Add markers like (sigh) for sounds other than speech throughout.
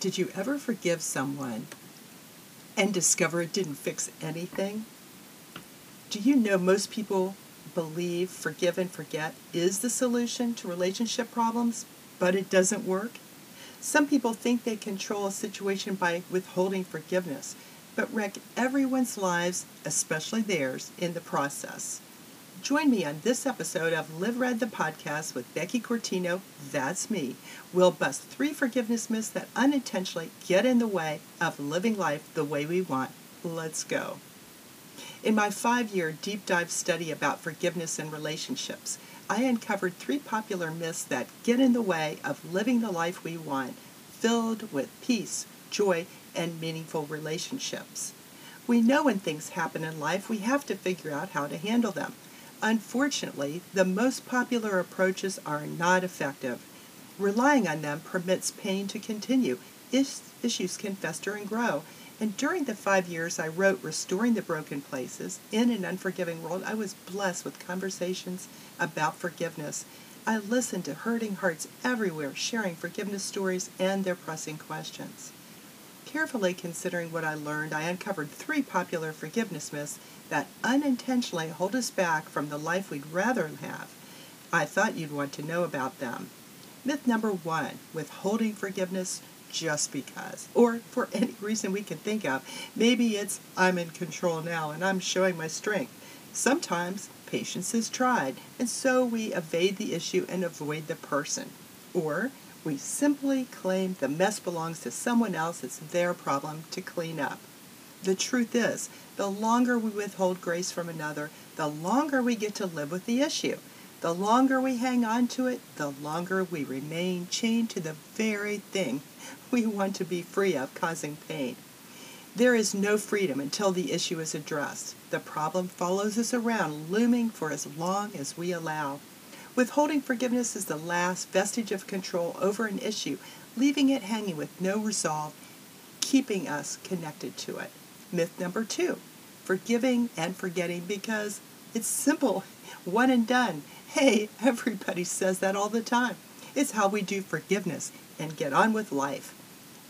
Did you ever forgive someone and discover it didn't fix anything? Do you know most people believe forgive and forget is the solution to relationship problems, but it doesn't work? Some people think they control a situation by withholding forgiveness, but wreck everyone's lives, especially theirs, in the process. Join me on this episode of Live Red the podcast with Becky Cortino, that's me. We'll bust three forgiveness myths that unintentionally get in the way of living life the way we want. Let's go. In my five year deep dive study about forgiveness and relationships, I uncovered three popular myths that get in the way of living the life we want, filled with peace, joy, and meaningful relationships. We know when things happen in life, we have to figure out how to handle them. Unfortunately, the most popular approaches are not effective. Relying on them permits pain to continue. Is- issues can fester and grow. And during the five years I wrote Restoring the Broken Places in an Unforgiving World, I was blessed with conversations about forgiveness. I listened to hurting hearts everywhere sharing forgiveness stories and their pressing questions. Carefully considering what I learned, I uncovered three popular forgiveness myths that unintentionally hold us back from the life we'd rather have. I thought you'd want to know about them. Myth number one withholding forgiveness just because, or for (laughs) any reason we can think of. Maybe it's I'm in control now and I'm showing my strength. Sometimes patience is tried, and so we evade the issue and avoid the person. Or we simply claim the mess belongs to someone else, it's their problem to clean up. The truth is, the longer we withhold grace from another, the longer we get to live with the issue. The longer we hang on to it, the longer we remain chained to the very thing (laughs) we want to be free of, causing pain. There is no freedom until the issue is addressed. The problem follows us around, looming for as long as we allow. Withholding forgiveness is the last vestige of control over an issue, leaving it hanging with no resolve, keeping us connected to it. Myth number two forgiving and forgetting because it's simple, (laughs) one and done. Hey, (laughs) everybody says that all the time. It's how we do forgiveness and get on with life.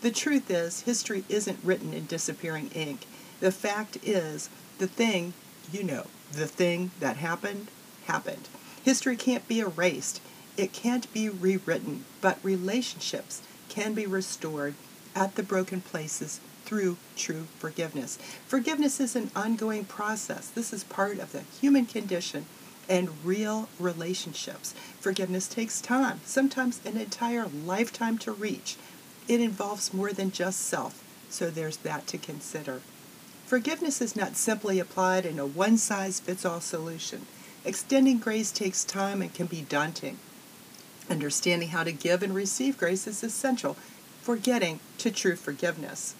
The truth is, history isn't written in disappearing ink. The fact is, the thing, you know, the thing that happened, happened. History can't be erased. It can't be rewritten, but relationships can be restored at the broken places through true forgiveness. Forgiveness is an ongoing process. This is part of the human condition and real relationships. Forgiveness takes time, sometimes an entire lifetime to reach. It involves more than just self, so there's that to consider. Forgiveness is not simply applied in a one size fits all solution. Extending grace takes time and can be daunting. Understanding how to give and receive grace is essential for getting to true forgiveness.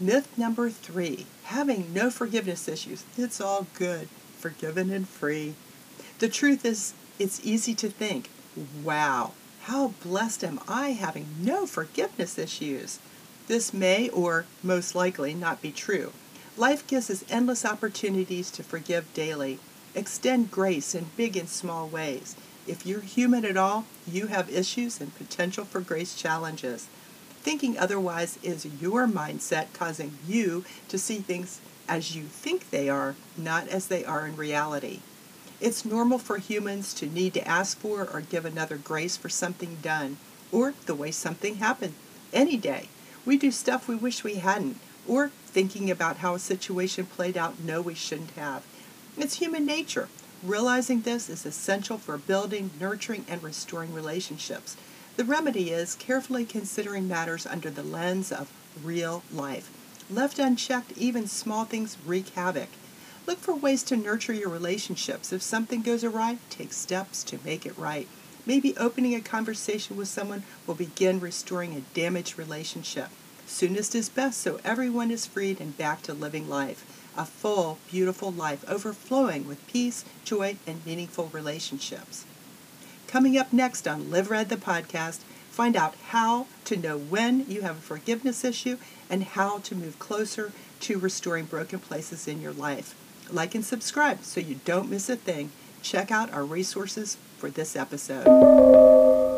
Myth number three having no forgiveness issues. It's all good, forgiven and free. The truth is, it's easy to think, wow, how blessed am I having no forgiveness issues? This may, or most likely, not be true. Life gives us endless opportunities to forgive daily. Extend grace in big and small ways. If you're human at all, you have issues and potential for grace challenges. Thinking otherwise is your mindset causing you to see things as you think they are, not as they are in reality. It's normal for humans to need to ask for or give another grace for something done, or the way something happened, any day. We do stuff we wish we hadn't, or thinking about how a situation played out no we shouldn't have. It's human nature. Realizing this is essential for building, nurturing, and restoring relationships. The remedy is carefully considering matters under the lens of real life. Left unchecked, even small things wreak havoc. Look for ways to nurture your relationships. If something goes awry, take steps to make it right. Maybe opening a conversation with someone will begin restoring a damaged relationship. Soonest is best, so everyone is freed and back to living life. A full, beautiful life overflowing with peace, joy, and meaningful relationships. Coming up next on Live Red the podcast, find out how to know when you have a forgiveness issue and how to move closer to restoring broken places in your life. Like and subscribe so you don't miss a thing. Check out our resources for this episode.